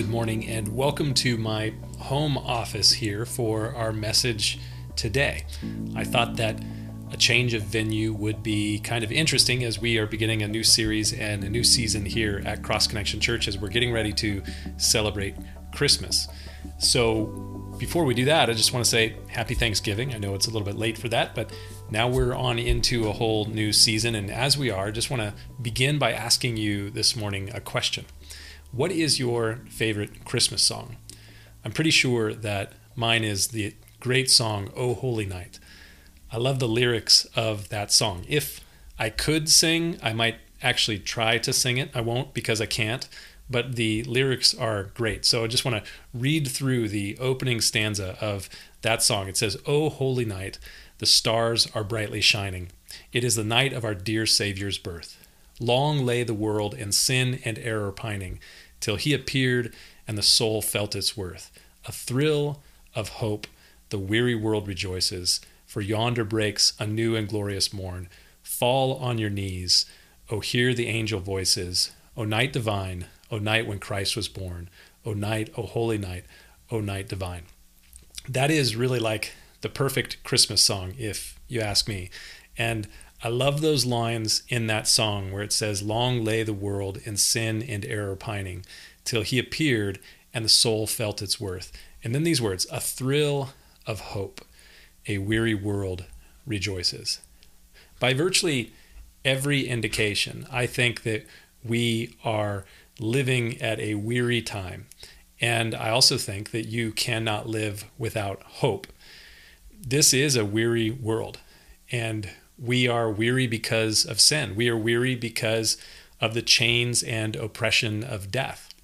good morning, and welcome to my home office here for our message today. I thought that a change of venue would be kind of interesting as we are beginning a new series and a new season here at Cross Connection Church as we're getting ready to celebrate Christmas. So, before we do that, I just want to say happy Thanksgiving. I know it's a little bit late for that, but now we're on into a whole new season. And as we are, I just want to begin by asking you this morning a question. What is your favorite Christmas song? I'm pretty sure that mine is the great song, Oh Holy Night. I love the lyrics of that song. If I could sing, I might actually try to sing it. I won't because I can't, but the lyrics are great. So I just want to read through the opening stanza of that song. It says, Oh Holy Night, the stars are brightly shining. It is the night of our dear Savior's birth. Long lay the world in sin and error pining, till he appeared and the soul felt its worth. A thrill of hope, the weary world rejoices, for yonder breaks a new and glorious morn. Fall on your knees, O hear the angel voices, O night divine, O night when Christ was born, O night, O holy night, O night divine. That is really like the perfect Christmas song, if you ask me. And I love those lines in that song where it says, Long lay the world in sin and error pining, till he appeared and the soul felt its worth. And then these words, a thrill of hope, a weary world rejoices. By virtually every indication, I think that we are living at a weary time. And I also think that you cannot live without hope. This is a weary world. And we are weary because of sin. We are weary because of the chains and oppression of death.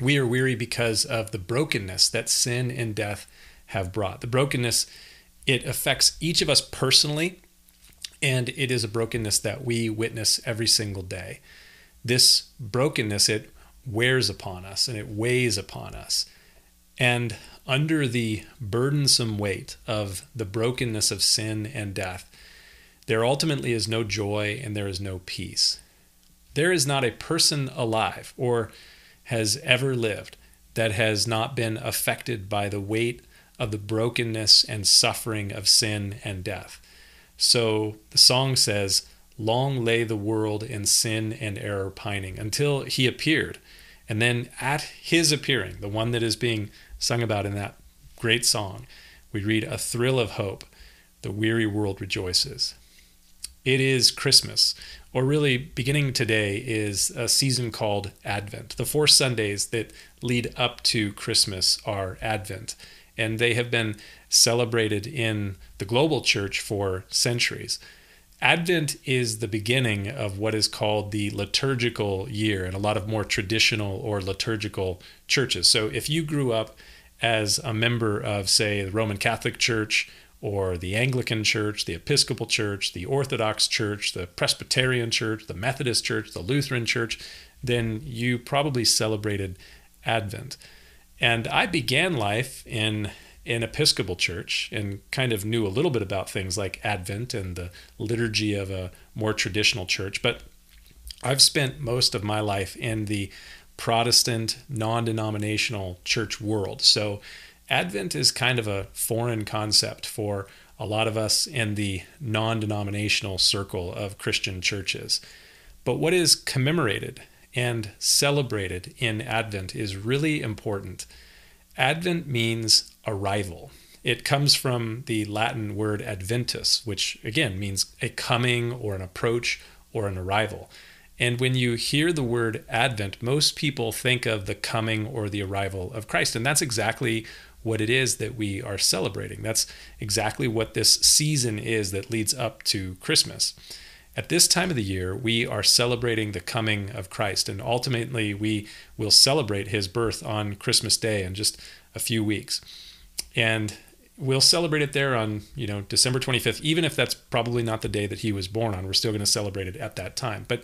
We are weary because of the brokenness that sin and death have brought. The brokenness, it affects each of us personally, and it is a brokenness that we witness every single day. This brokenness, it wears upon us and it weighs upon us. And under the burdensome weight of the brokenness of sin and death, there ultimately is no joy and there is no peace. There is not a person alive or has ever lived that has not been affected by the weight of the brokenness and suffering of sin and death. So the song says, Long lay the world in sin and error pining until he appeared. And then at his appearing, the one that is being sung about in that great song, we read, A thrill of hope, the weary world rejoices it is Christmas, or really beginning today is a season called Advent. The four Sundays that lead up to Christmas are Advent, and they have been celebrated in the global church for centuries. Advent is the beginning of what is called the liturgical year in a lot of more traditional or liturgical churches. So if you grew up as a member of, say, the Roman Catholic Church, or the Anglican Church, the Episcopal Church, the Orthodox Church, the Presbyterian Church, the Methodist Church, the Lutheran Church, then you probably celebrated Advent. And I began life in an Episcopal church and kind of knew a little bit about things like Advent and the liturgy of a more traditional church. But I've spent most of my life in the Protestant, non denominational church world. So Advent is kind of a foreign concept for a lot of us in the non denominational circle of Christian churches. But what is commemorated and celebrated in Advent is really important. Advent means arrival. It comes from the Latin word adventus, which again means a coming or an approach or an arrival. And when you hear the word Advent, most people think of the coming or the arrival of Christ. And that's exactly what it is that we are celebrating. That's exactly what this season is that leads up to Christmas. At this time of the year, we are celebrating the coming of Christ, and ultimately, we will celebrate his birth on Christmas Day in just a few weeks. And we'll celebrate it there on, you know, December 25th, even if that's probably not the day that he was born on. We're still going to celebrate it at that time. But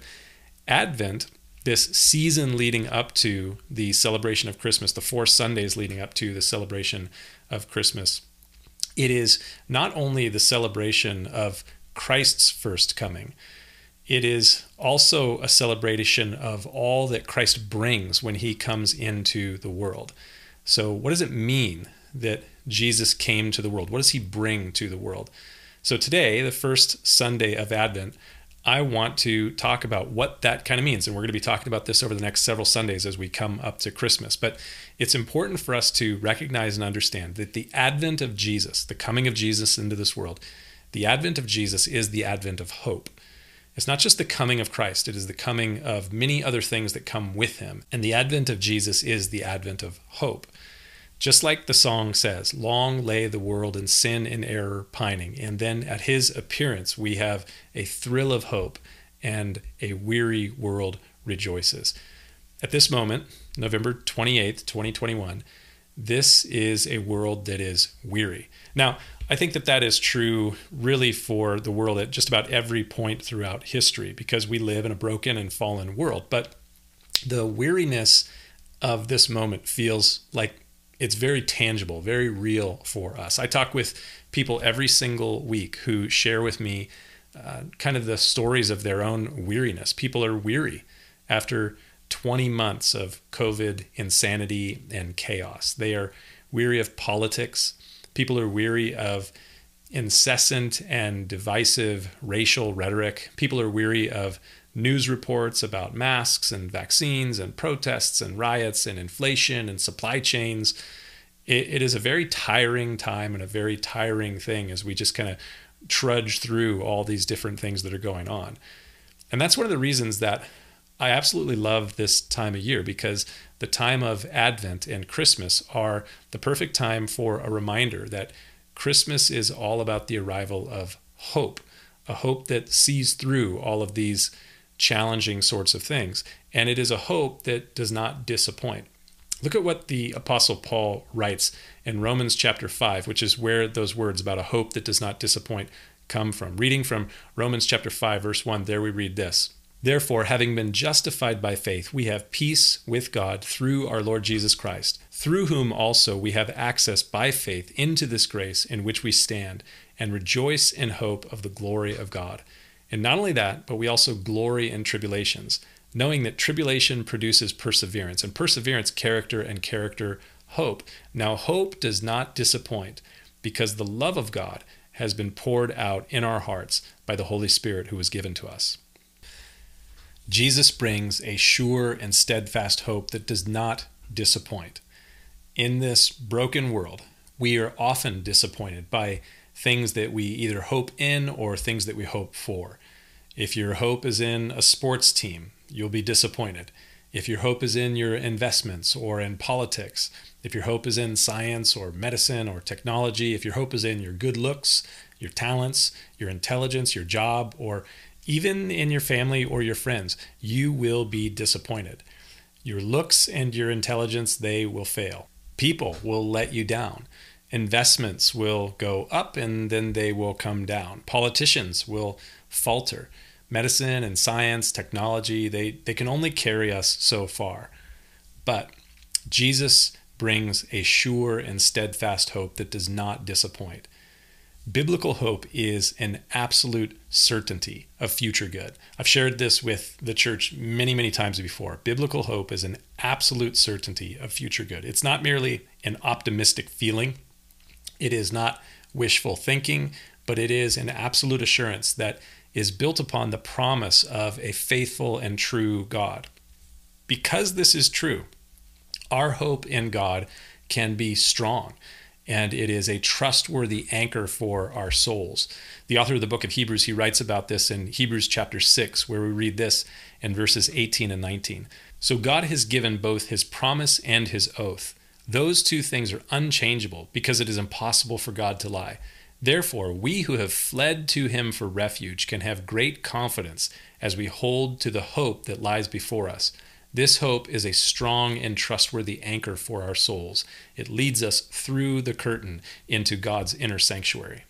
Advent this season leading up to the celebration of Christmas, the four Sundays leading up to the celebration of Christmas, it is not only the celebration of Christ's first coming, it is also a celebration of all that Christ brings when he comes into the world. So, what does it mean that Jesus came to the world? What does he bring to the world? So, today, the first Sunday of Advent, I want to talk about what that kind of means. And we're going to be talking about this over the next several Sundays as we come up to Christmas. But it's important for us to recognize and understand that the advent of Jesus, the coming of Jesus into this world, the advent of Jesus is the advent of hope. It's not just the coming of Christ, it is the coming of many other things that come with him. And the advent of Jesus is the advent of hope. Just like the song says, long lay the world in sin and error pining. And then at his appearance, we have a thrill of hope and a weary world rejoices. At this moment, November 28th, 2021, this is a world that is weary. Now, I think that that is true really for the world at just about every point throughout history because we live in a broken and fallen world. But the weariness of this moment feels like it's very tangible, very real for us. I talk with people every single week who share with me uh, kind of the stories of their own weariness. People are weary after 20 months of COVID insanity and chaos. They are weary of politics. People are weary of incessant and divisive racial rhetoric. People are weary of news reports about masks and vaccines and protests and riots and inflation and supply chains. It, it is a very tiring time and a very tiring thing as we just kind of trudge through all these different things that are going on. And that's one of the reasons that I absolutely love this time of year because the time of Advent and Christmas are the perfect time for a reminder that Christmas is all about the arrival of hope, a hope that sees through all of these challenging sorts of things. And it is a hope that does not disappoint. Look at what the Apostle Paul writes in Romans chapter 5, which is where those words about a hope that does not disappoint come from. Reading from Romans chapter 5, verse 1, there we read this Therefore, having been justified by faith, we have peace with God through our Lord Jesus Christ, through whom also we have access by faith into this grace in which we stand, and rejoice in hope of the glory of God. And not only that, but we also glory in tribulations, knowing that tribulation produces perseverance, and perseverance, character, and character, hope. Now, hope does not disappoint, because the love of God has been poured out in our hearts by the Holy Spirit who was given to us. Jesus brings a sure and steadfast hope that does not disappoint. In this broken world, we are often disappointed by things that we either hope in or things that we hope for. If your hope is in a sports team, you'll be disappointed. If your hope is in your investments or in politics, if your hope is in science or medicine or technology, if your hope is in your good looks, your talents, your intelligence, your job, or even in your family or your friends, you will be disappointed. Your looks and your intelligence, they will fail. People will let you down. Investments will go up and then they will come down. Politicians will falter. Medicine and science, technology, they, they can only carry us so far. But Jesus brings a sure and steadfast hope that does not disappoint. Biblical hope is an absolute certainty of future good. I've shared this with the church many, many times before. Biblical hope is an absolute certainty of future good. It's not merely an optimistic feeling, it is not wishful thinking, but it is an absolute assurance that is built upon the promise of a faithful and true God. Because this is true, our hope in God can be strong and it is a trustworthy anchor for our souls. The author of the book of Hebrews, he writes about this in Hebrews chapter 6, where we read this in verses 18 and 19. So God has given both his promise and his oath. Those two things are unchangeable because it is impossible for God to lie. Therefore, we who have fled to him for refuge can have great confidence as we hold to the hope that lies before us. This hope is a strong and trustworthy anchor for our souls. It leads us through the curtain into God's inner sanctuary.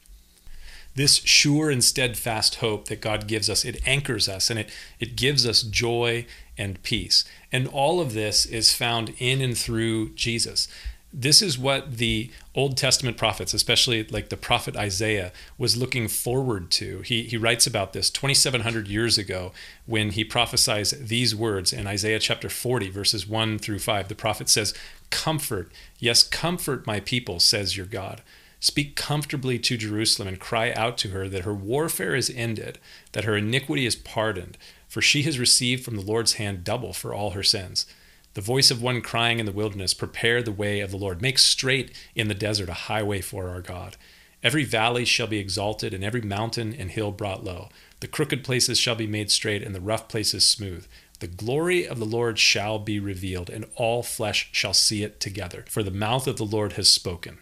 This sure and steadfast hope that God gives us, it anchors us and it, it gives us joy and peace. And all of this is found in and through Jesus. this is what the Old Testament prophets, especially like the prophet Isaiah, was looking forward to. He, he writes about this 2,700 years ago when he prophesies these words in Isaiah chapter 40, verses 1 through 5. The prophet says, Comfort, yes, comfort my people, says your God. Speak comfortably to Jerusalem and cry out to her that her warfare is ended, that her iniquity is pardoned, for she has received from the Lord's hand double for all her sins. The voice of one crying in the wilderness, Prepare the way of the Lord. Make straight in the desert a highway for our God. Every valley shall be exalted, and every mountain and hill brought low. The crooked places shall be made straight, and the rough places smooth. The glory of the Lord shall be revealed, and all flesh shall see it together, for the mouth of the Lord has spoken.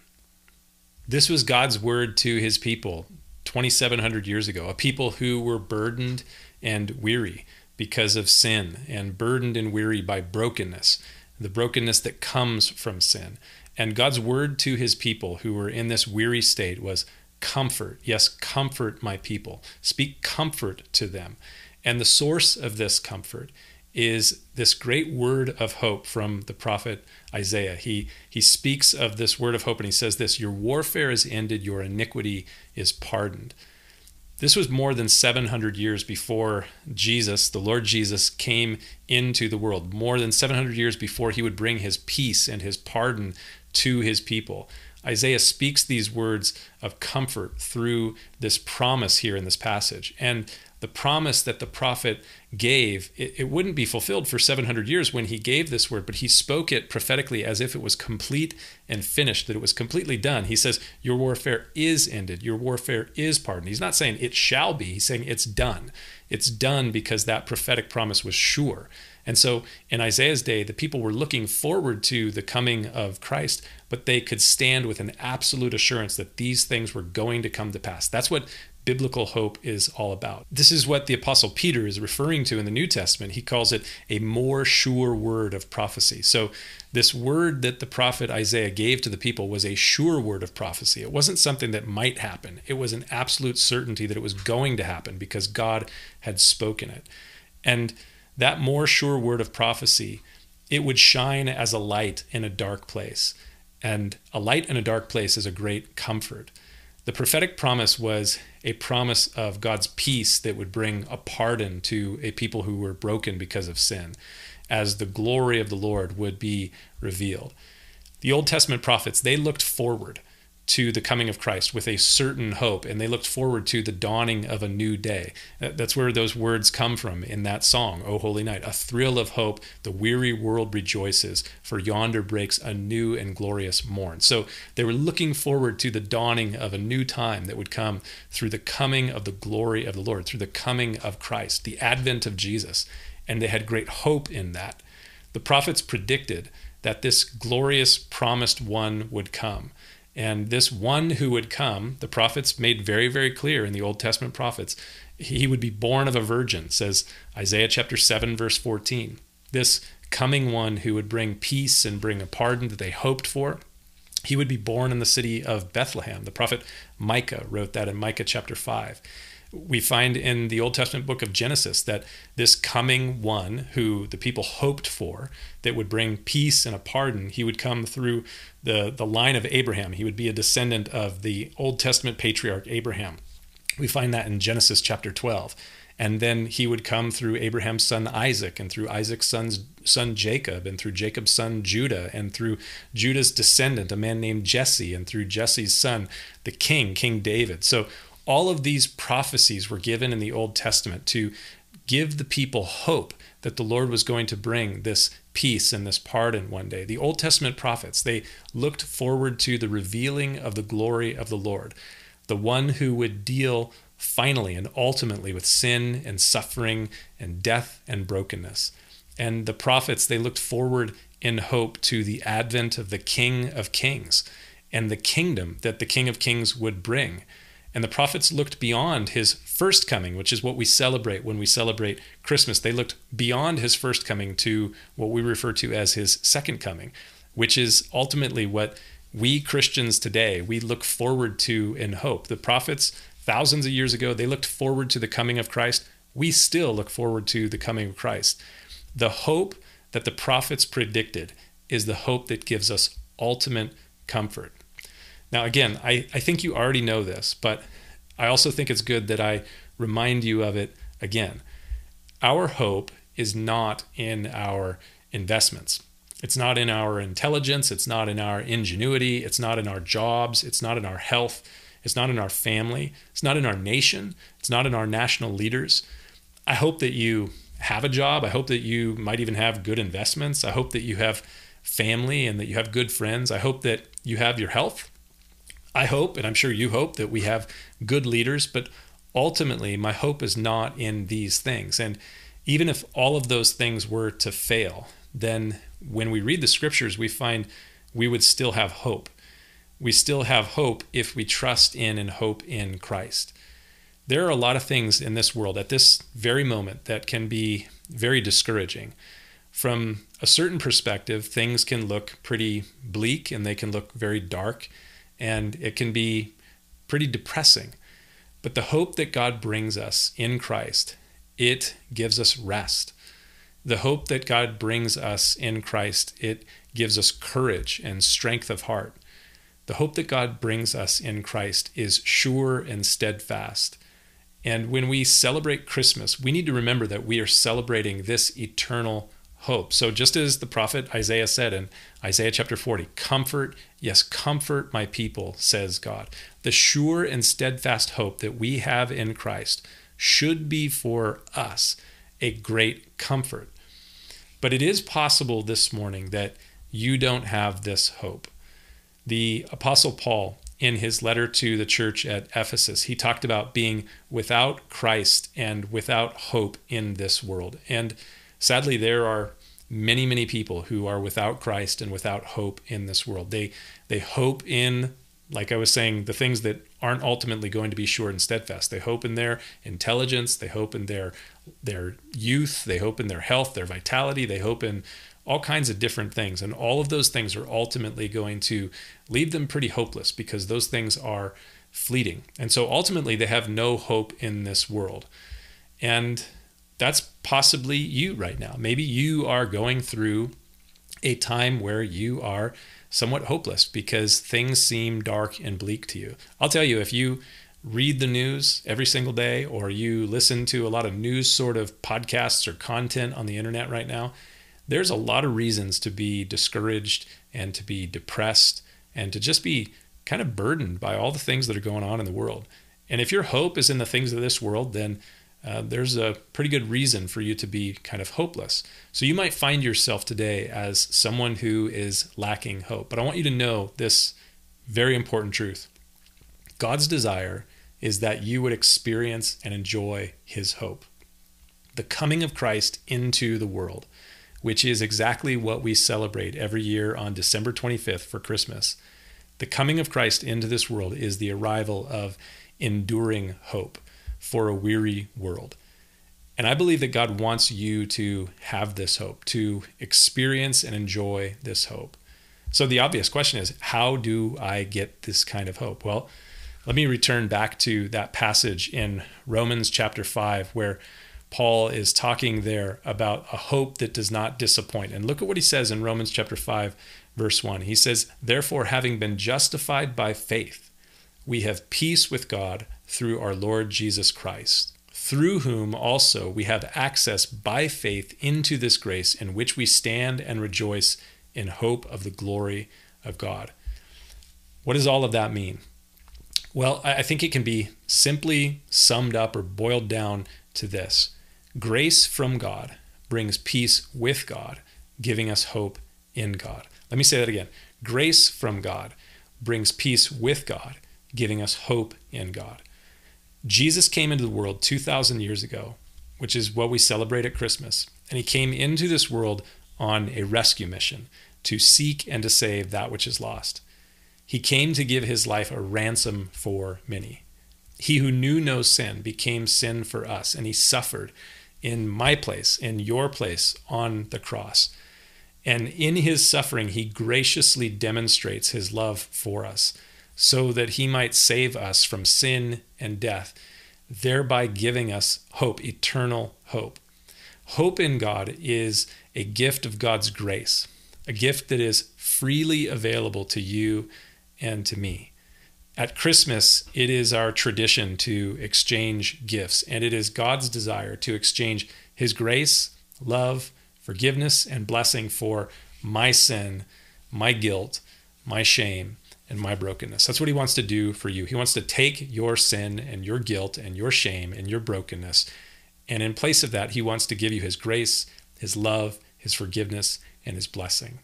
This was God's word to his people 2,700 years ago, a people who were burdened and weary because of sin and burdened and weary by brokenness, the brokenness that comes from sin. And God's word to his people who were in this weary state was comfort. Yes, comfort my people. Speak comfort to them. And the source of this comfort is this great word of hope from the prophet Isaiah. He he speaks of this word of hope and he says this, your warfare is ended, your iniquity is pardoned. This was more than 700 years before Jesus, the Lord Jesus, came into the world, more than 700 years before he would bring his peace and his pardon to his people. Isaiah speaks these words of comfort through this promise here in this passage. And the promise that the prophet gave, it, it, wouldn't be fulfilled for 700 years when he gave this word, but he spoke it prophetically as if it was complete and finished, that it was completely done. He says, Your warfare is ended, your warfare is pardoned. He's not saying it shall be, he's saying it's done. It's done because that prophetic promise was sure. And so in Isaiah's day, the people were looking forward to the coming of Christ, but they could stand with an absolute assurance that these things were going to come to pass. That's what biblical hope is all about. This is what the Apostle Peter is referring to in the New Testament. He calls it a more sure word of prophecy. So, this word that the prophet Isaiah gave to the people was a sure word of prophecy. It wasn't something that might happen, it was an absolute certainty that it was going to happen because God had spoken it. And that more sure word of prophecy, it would shine as a light in a dark place. And a light in a dark place is a great comfort. The prophetic promise was a promise of God's peace that would bring a pardon to a people who were broken because of sin, as the glory of the Lord would be revealed. The Old Testament prophets, they looked forward to the coming of Christ with a certain hope, and they looked forward to the dawning of a new day. Uh, that's where those words come from in that song, O Holy Night. A thrill of hope, the weary world rejoices, for yonder breaks a new and glorious morn. So they were looking forward to the dawning of a new time that would come through the coming of the glory of the Lord, through the coming of Christ, the advent of Jesus. And they had great hope in that. The prophets predicted that this glorious promised one would come and this one who would come, the prophets made very, very clear in the Old Testament prophets, he would be born of a virgin, says Isaiah chapter 7, verse 14. This coming one who would bring peace and bring a pardon that they hoped for, he would be born in the city of Bethlehem. The prophet Micah wrote that in Micah chapter 5 we find in the Old Testament book of Genesis that this coming one who the people hoped for, that would bring peace and a pardon, he would come through the, the line of Abraham. He would be a descendant of the Old Testament patriarch Abraham. We find that in Genesis chapter 12. And then he would come through Abraham's son Isaac, and through Isaac's son's son Jacob, and through Jacob's son Judah, and through Judah's descendant, a man named Jesse, and through Jesse's son, the king, King David. So all of these prophecies were given in the Old Testament to give the people hope that the Lord was going to bring this peace and this pardon one day. The Old Testament prophets, they looked forward to the revealing of the glory of the Lord, the one who would deal finally and ultimately with sin and suffering and death and brokenness. And the prophets, they looked forward in hope to the advent of the King of Kings and the kingdom that the King of Kings would bring. And the prophets looked beyond his first coming, which is what we celebrate when we celebrate Christmas. They looked beyond his first coming to what we refer to as his second coming, which is ultimately what we Christians today we look forward to in hope. The prophets thousands of years ago, they looked forward to the coming of Christ. We still look forward to the coming of Christ. The hope that the prophets predicted is the hope that gives us ultimate comfort. Now, again, I, I think you already know this, but I also think it's good that I remind you of it again. Our hope is not in our investments. It's not in our intelligence. It's not in our ingenuity. It's not in our jobs. It's not in our health. It's not in our family. It's not in our nation. It's not in our national leaders. I hope that you have a job. I hope that you might even have good investments. I hope that you have family and that you have good friends. I hope that you have your health. I hope, and I'm sure you hope, that we have good leaders. But ultimately, my hope is not in these things. And even if all of those things were to fail, then when we read the scriptures, we find we would still have hope. We still have hope if we trust in and hope in Christ. There are a lot of things in this world at this very moment that can be very discouraging. From a certain perspective, things can look pretty bleak and they can look very dark, and it can be pretty depressing. But the hope that God brings us in Christ, it gives us rest the hope that God brings us in Christ, it gives us courage and strength of heart. The hope that God brings us in Christ is sure and steadfast. And when we celebrate Christmas, we need to remember that we are celebrating this eternal hope. So, just as the prophet Isaiah said in Isaiah chapter 40, comfort, yes, comfort my people, says God. The sure and steadfast hope that we have in Christ should be for us a great comfort. But it is possible this morning that you don't have this hope. The Apostle Paul, in his letter to the church at Ephesus, he talked about being without Christ and without hope in this world. And sadly, there are many, many people who are without Christ and without hope in this world. They they hope in, like I was saying, the things that aren't ultimately going to be sure and steadfast. They hope in their intelligence, they hope in their their youth, they hope in their health, their vitality, they hope in all kinds of different things. And all of those things are ultimately going to leave them pretty hopeless because those things are fleeting. And so ultimately, they have no hope in this world. And that's possibly you right now. Maybe you are going through a time where you are somewhat hopeless because things seem dark and bleak to you. I'll tell you, if you read the news every single day or you listen to a lot of news sort of podcasts or content on the internet right now, there's a lot of reasons to be discouraged and to be depressed and to just be kind of burdened by all the things that are going on in the world. And if your hope is in the things of this world, then uh, there's a pretty good reason for you to be kind of hopeless. So you might find yourself today as someone who is lacking hope. But I want you to know this very important truth God's desire is that you would experience and enjoy his hope. The coming of Christ into the world, which is exactly what we celebrate every year on December 25th for Christmas. The coming of Christ into this world is the arrival of enduring hope for a weary world. And I believe that God wants you to have this hope, to experience and enjoy this hope. So the obvious question is how do I get this kind of hope? Well, let me return back to that passage in Romans chapter 5 where Paul is talking there about a hope that does not disappoint. And look at what he says in Romans chapter 5 verse 1. He says, "Therefore having been justified by faith, we have peace with God through our Lord Jesus Christ, through whom also we have access by faith into this grace in which we stand and rejoice in hope of the glory of God. What does all of that mean? Well, I think it can be simply summed up or boiled down to this grace from God brings peace with God, giving us hope in God. Let me say that again. Grace from God brings peace with God, giving us hope in God. Jesus came into the world 2,000 years ago, which is what we celebrate at Christmas. And he came into this world on a rescue mission to seek and to save that which is lost. He came to give his life a ransom for many. He who knew no sin became sin for us, and he suffered in my place, in your place on the cross. And in his suffering, he graciously demonstrates his love for us so that he might save us from sin and death, thereby giving us hope, eternal hope. Hope in God is a gift of God's grace. a gift that is freely available to you and to me. At Christmas, it is our tradition to exchange gifts, and it is God's desire to exchange His grace, love, forgiveness, and blessing for my sin, my guilt, my shame, and my brokenness. That's what He wants to do for you. He wants to take your sin and your guilt and your shame and your brokenness, and in place of that, He wants to give you His grace, His love, His forgiveness, and His blessing.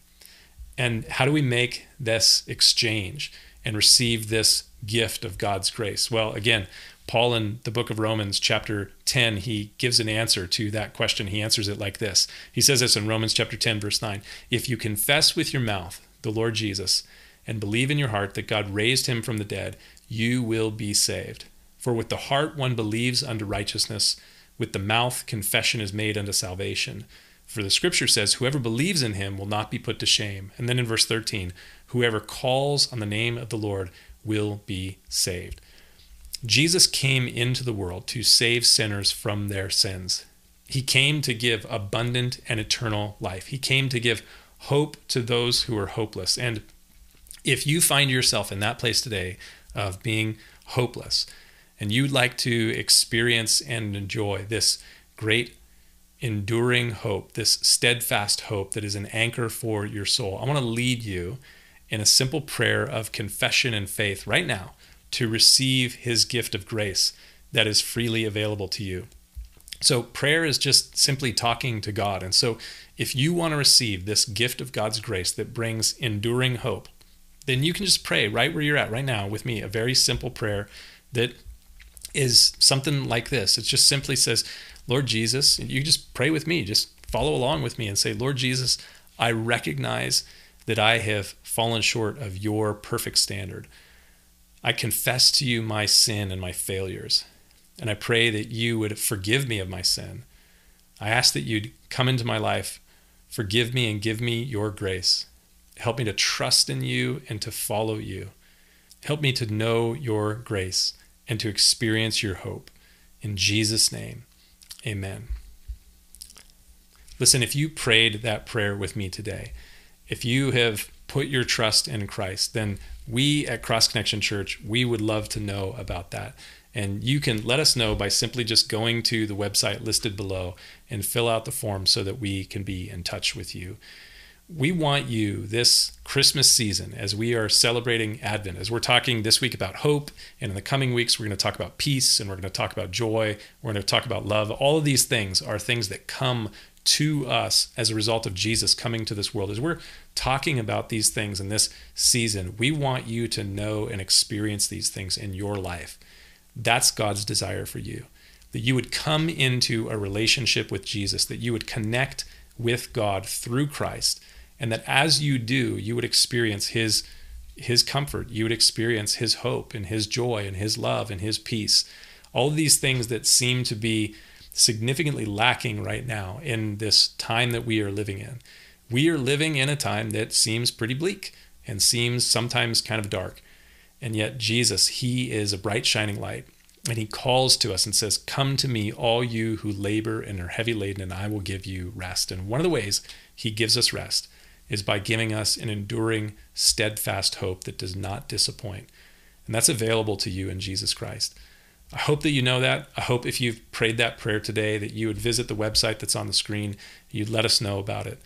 And how do we make this exchange and receive this gift of God's grace? Well, again, Paul in the book of Romans, chapter 10, he gives an answer to that question. He answers it like this He says this in Romans chapter 10, verse 9 If you confess with your mouth the Lord Jesus and believe in your heart that God raised him from the dead, you will be saved. For with the heart one believes unto righteousness, with the mouth confession is made unto salvation. For the scripture says, Whoever believes in him will not be put to shame. And then in verse 13, Whoever calls on the name of the Lord will be saved. Jesus came into the world to save sinners from their sins. He came to give abundant and eternal life. He came to give hope to those who are hopeless. And if you find yourself in that place today of being hopeless, and you'd like to experience and enjoy this great enduring hope, this steadfast hope that is an anchor for your soul, I want to lead you in a simple prayer of confession and faith right now to receive his gift of grace that is freely available to you. So, prayer is just simply talking to God. And so, if you want to receive this gift of God's grace that brings enduring hope, then you can just pray right where you're at right now with me, a very simple prayer that is something like this. It just simply says, Lord Jesus, you just pray with me, just follow along with me and say, Lord Jesus, I recognize that I have fallen short of your perfect standard. I confess to you my sin and my failures, and I pray that you would forgive me of my sin. I ask that you'd come into my life, forgive me, and give me your grace. Help me to trust in you and to follow you. Help me to know your grace and to experience your hope. In Jesus' name, amen. Listen, if you prayed that prayer with me today, if you have put your trust in Christ, then we at Cross Connection Church, we would love to know about that. And you can let us know by simply just going to the website listed below and fill out the form so that we can be in touch with you we want you this Christmas season, as we are celebrating Advent, as we're talking this week about hope, and in the coming weeks, we're going to talk about peace and we're going to talk about joy, we're going to talk about love. All of these things are things that come to us as a result of Jesus coming to this world. As we're talking about these things in this season, we want you to know and experience these things in your life. That's God's desire for you. That you would come into a relationship with Jesus, that you would connect with God through Christ and that as you do you would experience his his comfort. You would experience his hope and his joy and his love and his peace. All of these things that seem to be significantly lacking right now in this time that we are living in. We are living in a time that seems pretty bleak and seems sometimes kind of dark. And yet Jesus he is a bright shining light. And he calls to us and says come to me all you who labor and are heavy laden and I will give you rest. And one of the ways he gives us rest is by giving us an enduring, steadfast hope that does not disappoint. And that's available to you in Jesus Christ. I hope that you know that. I hope if you've prayed that prayer today that you would visit the website that's on the screen, you'd let us know about it.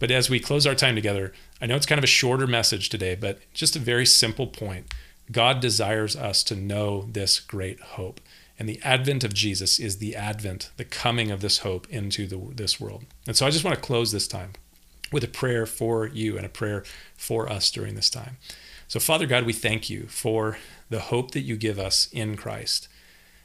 But as we close our time together, I know it's kind of a shorter message today, but just a very simple point. God desires us to know this great hope. And the advent of Jesus is the advent, the coming of this hope into the, this world. And so I just want to close this time with a prayer for you and a prayer for us during this time. So, Father God, we thank you for the hope that you give us in Christ.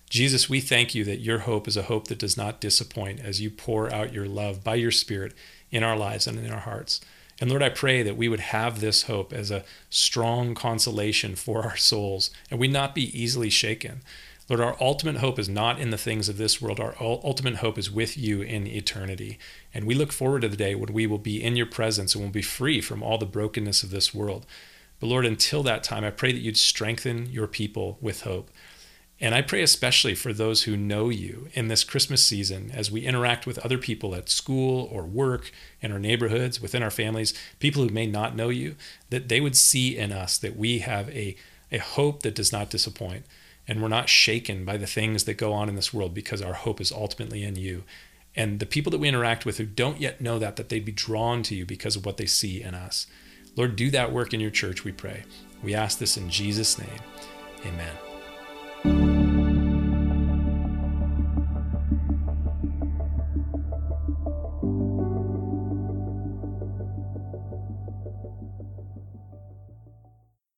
Jesus, we thank you that your hope is a hope that does not disappoint as you pour out your love by your Spirit in our lives and in our hearts. And Lord, I pray that we would have this hope as a strong consolation for our souls and we not be easily shaken. Lord, our ultimate hope is not in the things of this world. Our ultimate hope is with you in eternity. And we look forward to the day when we will be in your presence and will be free from all the brokenness of this world. But Lord, until that time, I pray that you'd strengthen your people with hope. And I pray especially for those who know you in this Christmas season as we interact with other people at school or work, in our neighborhoods, within our families, people who may not know you, that they would see in us that we have a, a hope that does not disappoint. And we're not shaken by the things that go on in this world because our hope is ultimately in you. And the people that we interact with who don't yet know that, that they'd be drawn to you because of what they see in us. Lord, do that work in your church, we pray. We ask this in Jesus' name. Amen.